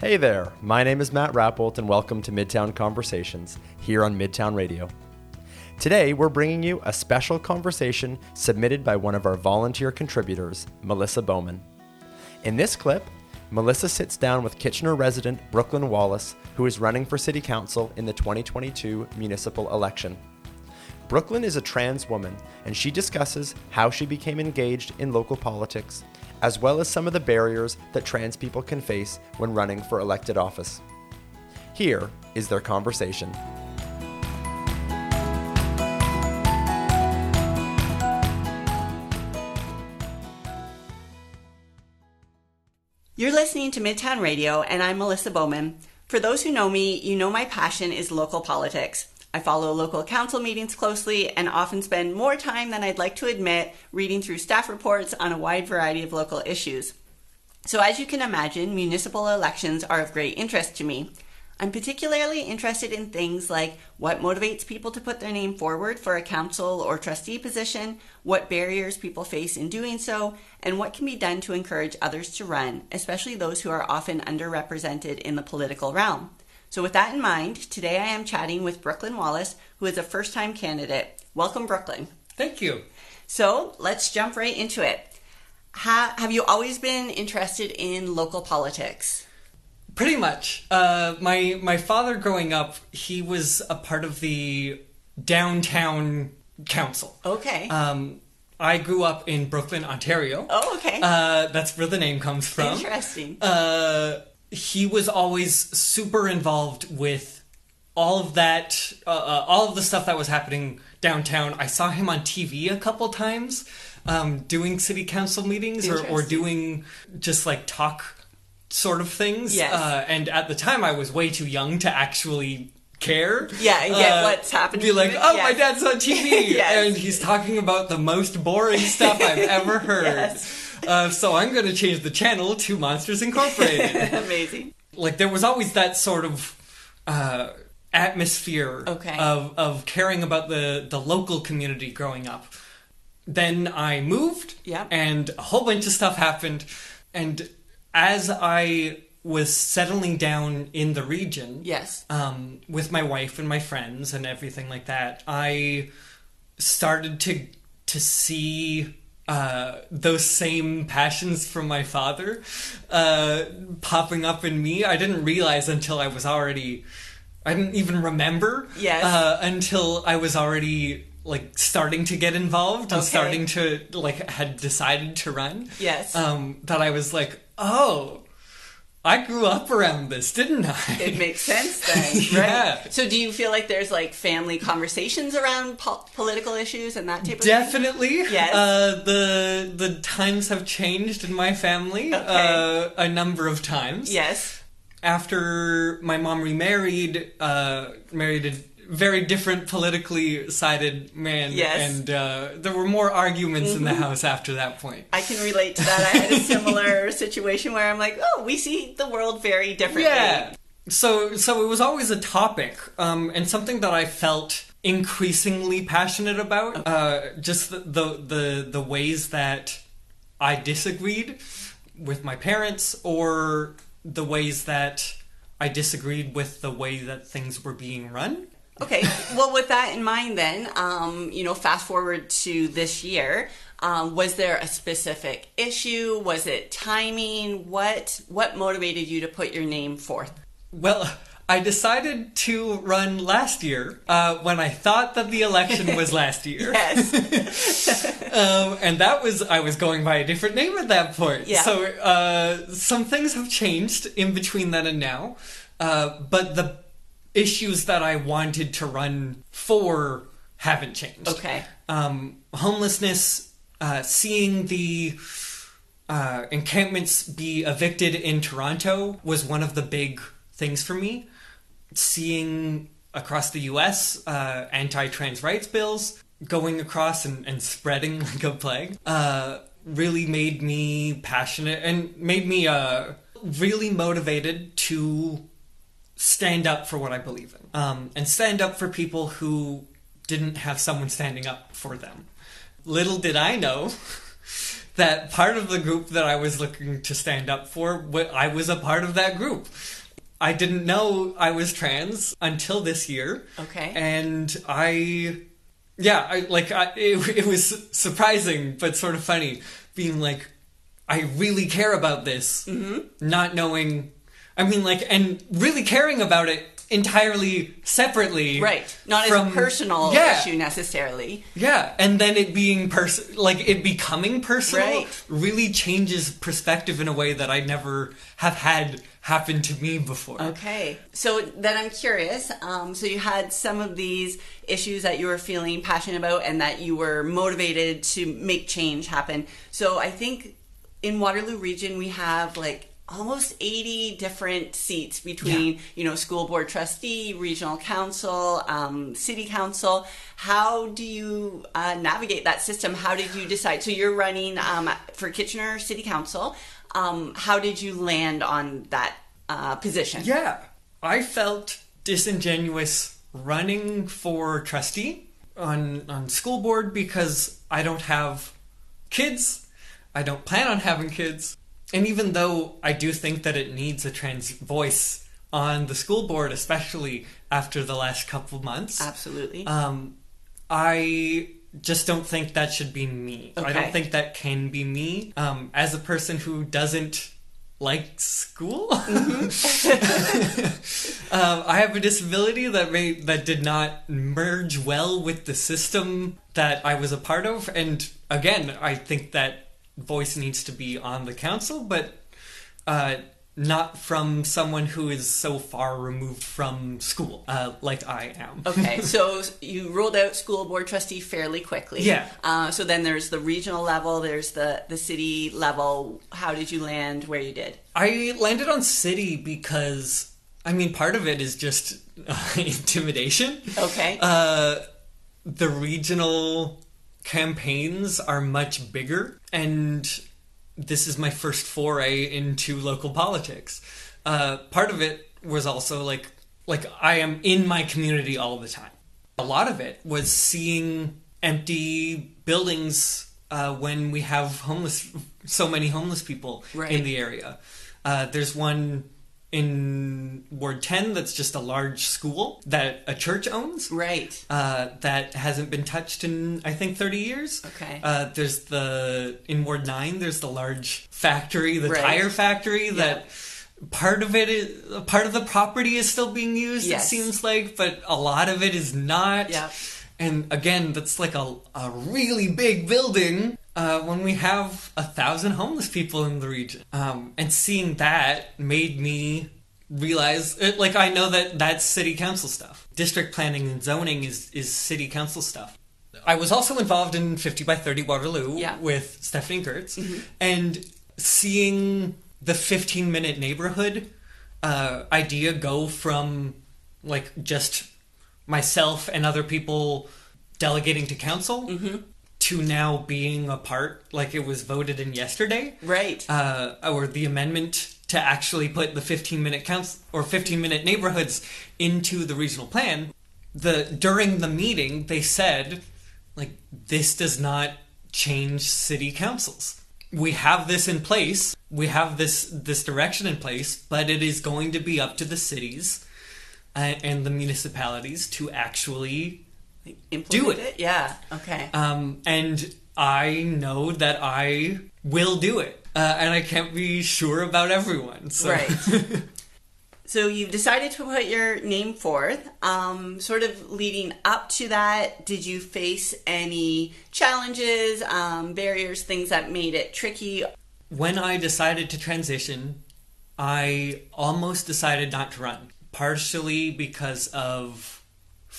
Hey there, my name is Matt Rappolt, and welcome to Midtown Conversations here on Midtown Radio. Today, we're bringing you a special conversation submitted by one of our volunteer contributors, Melissa Bowman. In this clip, Melissa sits down with Kitchener resident Brooklin Wallis, who is running for City Council in the 2022 municipal election. Brooklin is a trans woman, and she discusses how she became engaged in local politics, as well as some of the barriers that trans people can face when running for elected office. Here is their conversation. You're listening to Midtown Radio, and I'm Melissa Bowman. For those who know me, you know my passion is local politics. I follow local council meetings closely and often spend more time than I'd like to admit reading through staff reports on a wide variety of local issues. So, as you can imagine, municipal elections are of great interest to me. I'm particularly interested in things like what motivates people to put their name forward for a council or trustee position, what barriers people face in doing so, and what can be done to encourage others to run, especially those who are often underrepresented in the political realm. So, with that in mind, today I am chatting with Brooklin Wallis, who is a first time candidate. Welcome, Brooklin. Thank you. So, let's jump right into it. Ha- have you always been interested in local politics? Pretty much. Uh, my my father, growing up, he was a part of the downtown council. Okay. Um, I grew up in Brooklin, Ontario. oh, okay. Uh, that's where the name comes from. Interesting. Uh, he was always super involved with all of that, uh, uh, all of the stuff that was happening downtown. I saw him on TV a couple times um, doing city council meetings or, or doing just like talk sort of things. Yes. Uh, and at the time, I was way too young to actually care. Yeah, and get Uh, what's happening. Be like, oh, my dad's on TV, Yes. and he's talking about the most boring stuff I've ever heard. Yes. Uh, so I'm going to change the channel to Monsters Incorporated. Amazing. like there was always that sort of uh, atmosphere Okay. of of caring about the the local community growing up. Then I moved, Yep. and a whole bunch of stuff happened. And as I was settling down in the region, Yes. um, with my wife and my friends and everything like that, I started to to see uh, those same passions from my father uh, popping up in me. I didn't realize until I was already. I didn't even remember. Yes. Uh, until I was already like starting to get involved and Okay. starting to like had decided to run. Yes. Um, that I was like, oh, I grew up around this, didn't I? It makes sense then, right? Yeah. So, do you feel like there's like family conversations around po- political issues and that type of thing? Definitely. Yes. Uh, the the times have changed in my family Okay. uh, a number of times. Yes. After my mom remarried, uh, married a very different politically sided man. Yes. Mm-hmm. And uh, there were more arguments in the house after that point. I can relate to that. I had a similar situation where I'm like, oh, we see the world very differently. Yeah. So so it was always a topic, um, and something that I felt increasingly passionate about. Uh, just the, the the the ways that I disagreed with my parents, or the ways that I disagreed with the way that things were being run. Okay. Well, with that in mind, then, um, you know, fast forward to this year. Um, was there a specific issue? Was it timing? What what motivated you to put your name forth? Well, I decided to run last year uh, when I thought that the election was last year. Yes. um, and that was I was going by a different name at that point. Yeah. So uh, some things have changed in between then and now, uh, but the issues that I wanted to run for haven't changed. Okay. Um, homelessness, uh, seeing the uh, encampments be evicted in Toronto was one of the big things for me. Seeing across the U.S. Uh, anti-trans rights bills going across and, and spreading like a plague uh, really made me passionate and made me uh, really motivated to stand up for what I believe in um, and stand up for people who didn't have someone standing up for them. Little did I know that part of the group that I was looking to stand up for, I was a part of that group. I didn't know I was trans until this year. Okay. And I, yeah, I like I, it, it was surprising but sort of funny being like, I really care about this, mm-hmm. not knowing. I mean, like, and really caring about it entirely separately. Right. Not from, as a personal yeah, issue necessarily. Yeah, and then it being person like it becoming personal Right. really changes perspective in a way that I never have had happen to me before. Okay. So then I'm curious. Um, so you had some of these issues that you were feeling passionate about and that you were motivated to make change happen. So I think in Waterloo Region, we have like almost 80 different seats between Yeah. you know school board trustee regional council um, city council how do you uh, navigate that system how did you decide so you're running um, for kitchener city council um, how did you land on that uh, position Yeah, I felt disingenuous running for trustee on on school board because I don't have kids. I don't plan on having kids. And even though I do think that it needs a trans voice on the school board, especially after the last couple months, absolutely um, I just don't think that should be me. I don't think that can be me. Um, as a person who doesn't like school, um, I have a disability that may that did not merge well with the system that I was a part of. And again, I think that voice needs to be on the council, but uh, not from someone who is so far removed from school, uh, like I am. okay so you ruled out school board trustee fairly quickly Yeah. uh, so then there's the regional level there's the the city level how did you land where you did I landed on city because I mean part of it is just uh, intimidation. okay Uh, the regional campaigns are much bigger, and this is my first foray into local politics. Uh, part of it was also like like I am in my community all the time. A lot of it was seeing empty buildings uh, when we have homeless, so many homeless people Right. in the area. Uh, there's one in Ward 10 that's just a large school that a church owns right uh, that hasn't been touched in I think 30 years. Okay. Uh, there's the in Ward Nine. There's the large factory, the Right. tire factory that. Part of it is part of the property is still being used. Yes. It seems like, but a lot of it is not. Yeah. And again, that's like a a really big building. Uh, when we have a thousand homeless people in the region, um, and seeing that made me realize it, like I know that that's city council stuff. District planning and zoning is is city council stuff. I was also involved in 50 by 30 Waterloo Yeah. with Stephanie Gertz and seeing the 15 minute neighborhood uh, idea go from like just myself and other people delegating to council to now being a part like it was voted in yesterday. Right. Uh, or the amendment to actually put the 15 minute counts or 15 minute neighborhoods into the regional plan. The during the meeting they said like this does not change city councils. We have this in place. We have this this direction in place but it is going to be up to the cities uh, and the municipalities to actually Implement it. yeah okay um, and I know that I will do it, uh, and I can't be sure about everyone. So. Right. So you've decided to put your name forth. Um, sort of leading up to that, did you face any challenges, um, barriers, things that made it tricky? when I decided to transition, I almost decided not to run, partially because of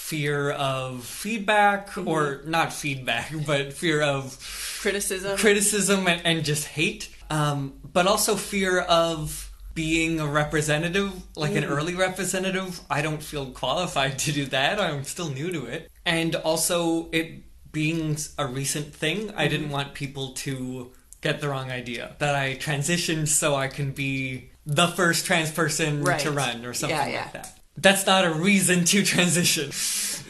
fear of feedback, or mm-hmm. not feedback, but fear of Criticism? criticism and, and just hate, um, but also fear of being a representative, like an mm. early representative. I don't feel qualified to do that. I'm still new to it. And also, it being a recent thing, I didn't mm-hmm. want people to get the wrong idea that I transitioned so I can be the first trans person Right. to run or something Yeah, yeah. like that. That's not a reason to transition.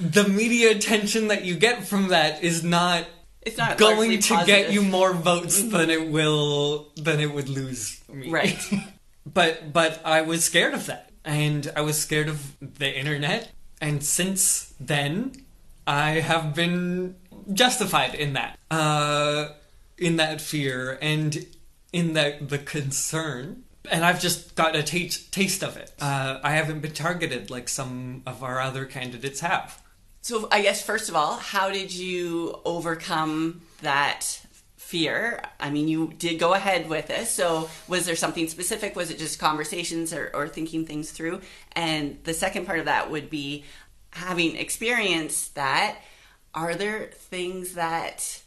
The media attention that you get from that is not It's not going to get you more votes than it will than it would lose me. Right. but but I was scared of that, and I was scared of the internet, and since then, I have been justified in that, uh, in that fear and in that the concern. And I've just got a taste taste of it. Uh, I haven't been targeted like some of our other candidates have. So I guess first of all, how did you overcome that fear? I mean, you did go ahead with this. So was there something specific? Was it just conversations or, or thinking things through? And the second part of that would be having experienced that. Are there things that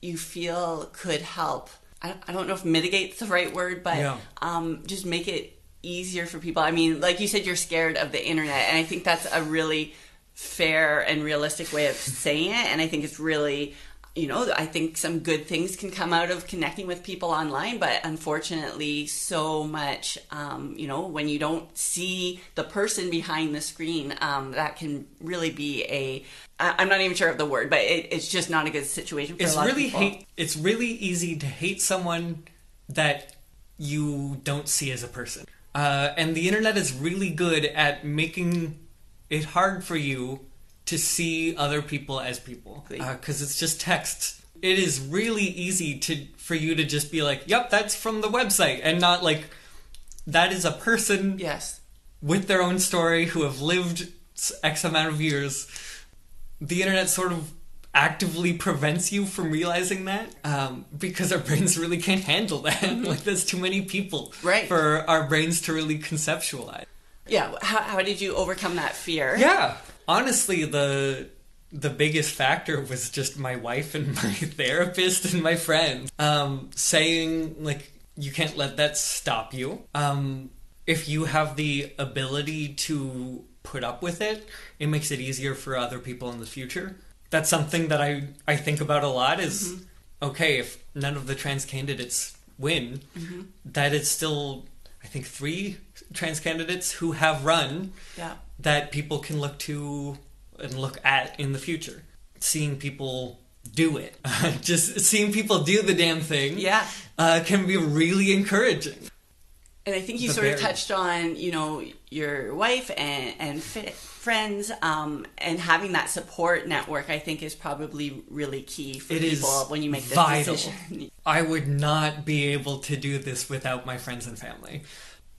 you feel could help? I, I don't know if mitigate's the right word, but Yeah. um, just make it easier for people. I mean, like you said, you're scared of the internet, and I think that's a really fair and realistic way of saying it. And I think it's really, you know, I think some good things can come out of connecting with people online, but unfortunately, so much, um, you know, when you don't see the person behind the screen, um, that can really be a. I'm not even sure of the word, but it, it's just not a good situation for it's a lot really of people. hate it's really easy to hate someone that you don't see as a person uh, and the internet is really good at making it hard for you to see other people as people because it's just text it is really easy to for you to just be like yep that's from the website and not like that is a person Yes. with their own story who have lived x amount of years the internet sort of actively prevents you from realizing that um, because our brains really can't handle that like there's too many people Right. for our brains to really conceptualize Yeah. How, how did you overcome that fear? yeah honestly the the biggest factor was just my wife and my therapist and my friends um, saying like you can't let that stop you. Um, if you have the ability to put up with it it makes it easier for other people in the future. That's something that i i think about a lot is okay if none of the trans candidates win that is still i think three trans candidates who have run Yeah. that people can look to and look at in the future. Seeing people do it, just seeing people do the damn thing, Yeah. uh, can be really encouraging. And I think you The sort of touched on, you know, your wife and and friends, um, and having that support network. I think is probably really key for It people when you make this vital. decision. I would not be able to do this without my friends and family.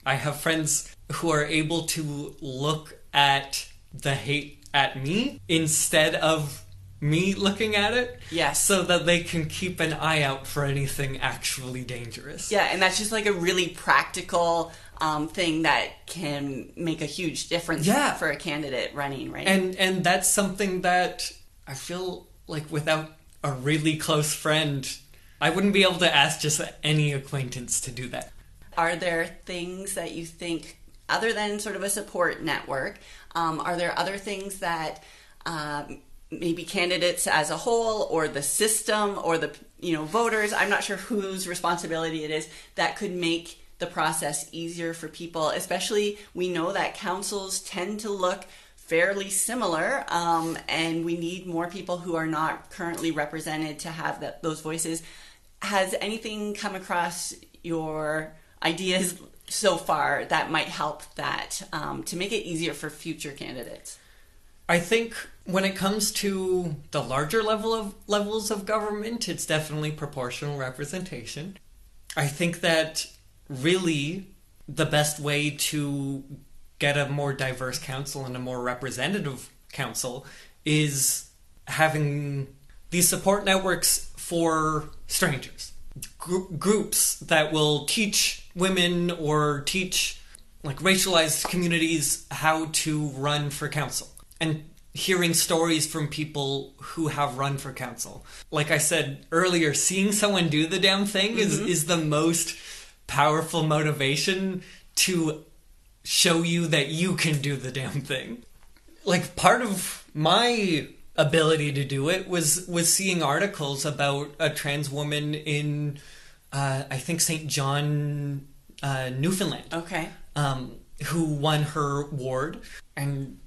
I have friends who are able to look at the hate at me instead of me looking at it. Yes. So that they can keep an eye out for anything actually dangerous. Yeah, and that's just like a really practical um, thing that can make a huge difference Yeah. for a candidate running, right? and and that's something that I feel like without a really close friend, I wouldn't be able to ask just any acquaintance to do that. Are there things that you think, other than sort of a support network, um, are there other things that um, maybe candidates as a whole, or the system, or the you know voters? I'm not sure whose responsibility it is that could make the process easier for people. Especially, we know that councils tend to look fairly similar, um, and we need more people who are not currently represented to have that, those voices. Has anything come across your ideas so far that might help that um, to make it easier for future candidates? I think when it comes to the larger level of levels of government, it's definitely proportional representation. I think that really the best way to get a more diverse council and a more representative council is having these support networks for strangers. Gr- groups that will teach women or teach like racialized communities how to run for council and hearing stories from people who have run for council. Like I said earlier, seeing someone do the damn thing is, is the most powerful motivation to show you that you can do the damn thing. Like part of my ability to do it was was seeing articles about a trans woman in uh, I think St. John, uh, Newfoundland Okay. um, who won her ward, and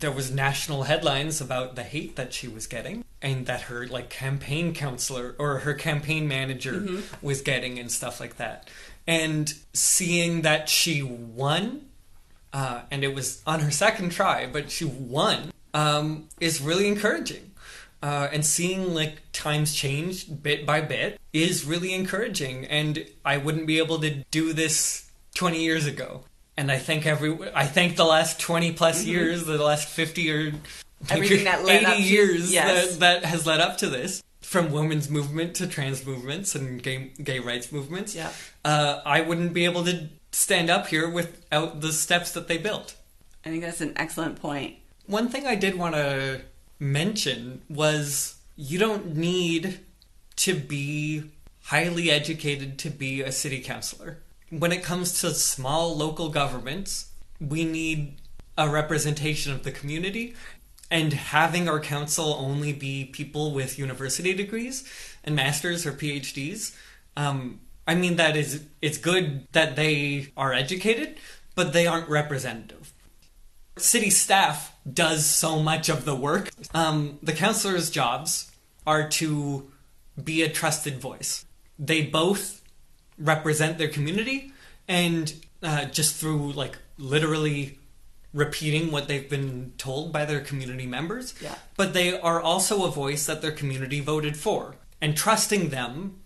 there was national headlines about the hate that she was getting and that her like campaign counselor or her campaign manager was getting and stuff like that. And seeing that she won uh, and it was on her second try but she won um, is really encouraging. Uh, and seeing like times change bit by bit is really encouraging. And i wouldn't be able to do this 20 years ago and i think every i thank the last 20 plus years the last 50 or Everything that led 80 up to- years yes. that, that has led up to this from women's movement to trans movements and gay, gay rights movements Yeah. uh, i wouldn't be able to stand up here without the steps that they built I think that's an excellent point. one thing I did want to mention was you don't need to be highly educated to be a city councilor. When it comes to small local governments, we need a representation of the community and having our council only be people with university degrees and masters or PhDs. Um, I mean that is it's good that they are educated, but they aren't representative city staff does so much of the work. Um, the councilors' jobs are to be a trusted voice. They both represent their community, and uh, just through like literally repeating what they've been told by their community members. Yeah. But they are also a voice that their community voted for, and trusting them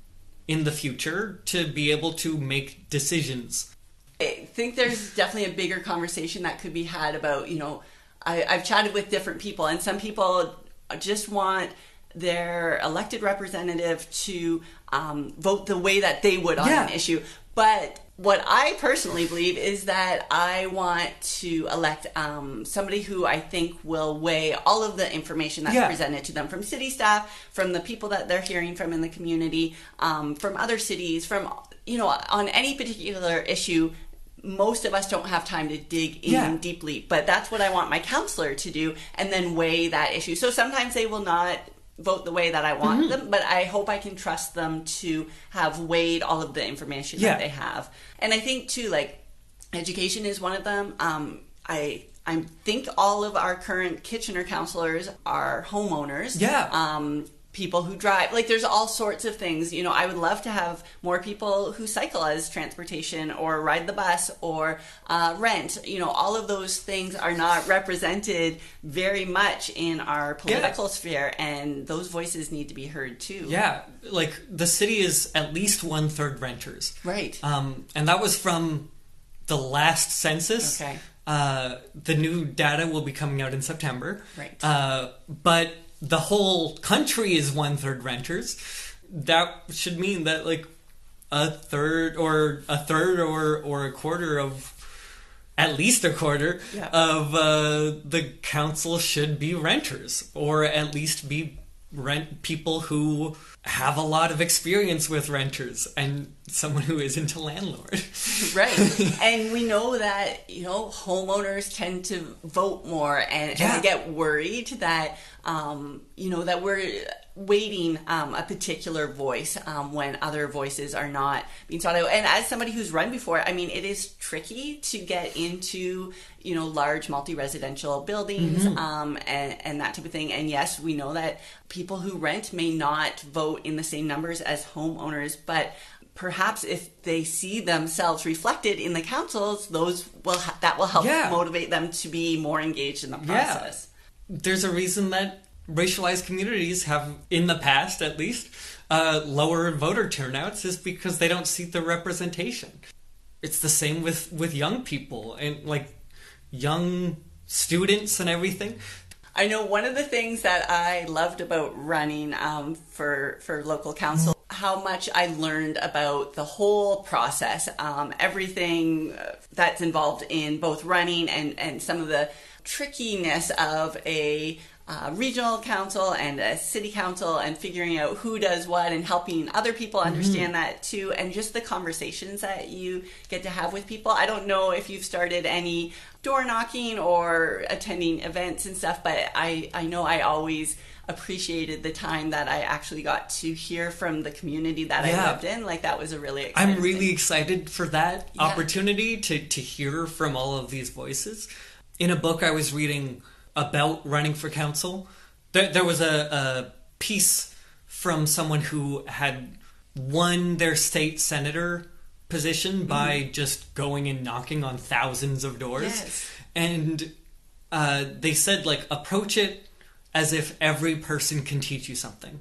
in the future to be able to make decisions I think there's definitely a bigger conversation that could be had about, you know, I, I've chatted with different people, and some people just want their elected representative to um, vote the way that they would on Yeah. an issue. But what I personally believe is that I want to elect um, somebody who I think will weigh all of the information that's Yeah. presented to them from city staff, from the people that they're hearing from in the community, um, from other cities, from you know, on any particular issue. Most of us don't have time to dig in Yeah. deeply, but that's what I want my councilor to do, and then weigh that issue. So sometimes they will not vote the way that I want Mm-hmm. them, but I hope I can trust them to have weighed all of the information Yeah. that they have. And I think too, like education is one of them. Um, I I think all of our current Kitchener councilors are homeowners. Yeah. Um, people who drive. Like there's all sorts of things. You know, I would love to have more people who cycle as transportation or ride the bus or uh, rent. You know, all of those things are not represented very much in our political sphere, and those voices need to be heard too. Yeah, like the city is at least one third renters. Right. Um, and that was from the last census. Okay. Uh, the new data will be coming out in September. Right. Uh, but the whole country is one third renters. That should mean that like a third or a third or or a quarter of at least a quarter Yeah. of uh, the council should be renters or at least be rent people who have a lot of experience with renters and someone who isn't a landlord. Right. And we know that you know homeowners tend to vote more and, Yeah. and get worried that um, you know that we're waiting um, a particular voice um, when other voices are not being sought out. And as somebody who's run before i mean it is tricky to get into you know large multi-residential buildings um, and, and that type of thing and yes we know that people who rent may not vote in the same numbers as homeowners but perhaps if they see themselves reflected in the councils, those will ha- that will help Yeah. motivate them to be more engaged in the Yeah. process. there's a reason that racialized communities have in the past at least uh, lower voter turnouts is because they don't see the representation it's the same with with young people and like young students and everything. I know one of the things that I loved about running um, for for local council, how much I learned about the whole process, um, everything uh, that's involved in both running and and some of the trickiness of a uh, regional council and a city council and figuring out who does what and helping other people understand that too and just the conversations that you get to have with people. I don't know if you've started any door knocking or attending events and stuff but i i know i always appreciated the time that i actually got to hear from the community that Yeah. i lived in like that was a really exciting i'm really thing. excited for that Yeah. opportunity to to hear from all of these voices in a book i was reading about running for council. There, there was a, a piece from someone who had won their state senator position by Mm-hmm. just going and knocking on thousands of doors. Yes. And uh, they said, like, approach it as if every person can teach you something.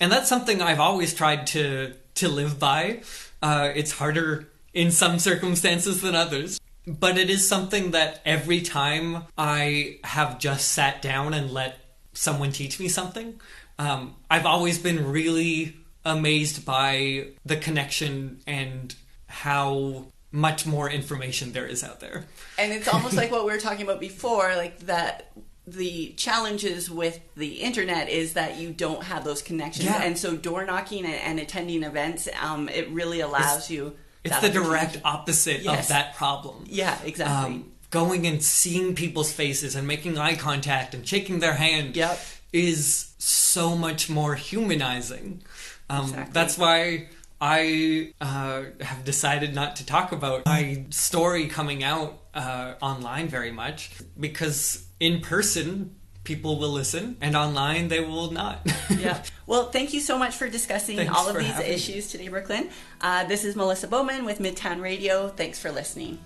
And that's something I've always tried to to live by. Uh, it's harder in some circumstances than others, but it is something that every time I have just sat down and let someone teach me something, um, I've always been really amazed by the connection and how much more information there is out there. And it's almost like what we were talking about before, like that the challenges with the internet is that you don't have those connections. Yeah. And so door knocking and, and attending events, um, it really allows you. It's the direct opposite Yes. of that problem. Yeah, exactly. um, going and seeing people's faces and making eye contact and shaking their hand Yep. is so much more humanizing. Um, Exactly. That's why I uh, have decided not to talk about my story coming out uh, online very much because in person people will listen and online they will not. yeah. Well, thank you so much for discussing Thanks all of these issues today, Brooklin. Uh, this is Melissa Bowman with Midtown Radio. Thanks for listening.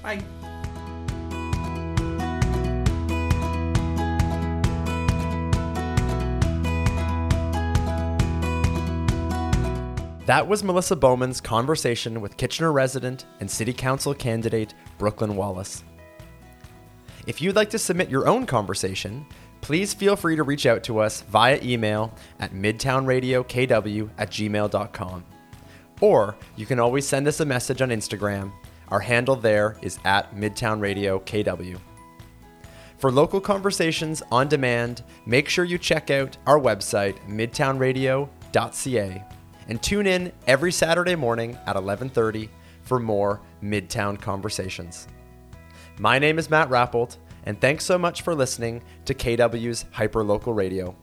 Bye. That was Melissa Bowman's conversation with Kitchener resident and City Council candidate Brooklin Wallis. If you'd like to submit your own conversation, please feel free to reach out to us via email at midtownradiokw at gmail.com. Or you can always send us a message on Instagram. Our handle there is at midtownradiokw. For local conversations on demand, make sure you check out our website, midtownradio.ca, and tune in every Saturday morning at 11:30 for more Midtown conversations. My name is Matt Rappolt, and thanks so much for listening to KW's Hyperlocal Radio.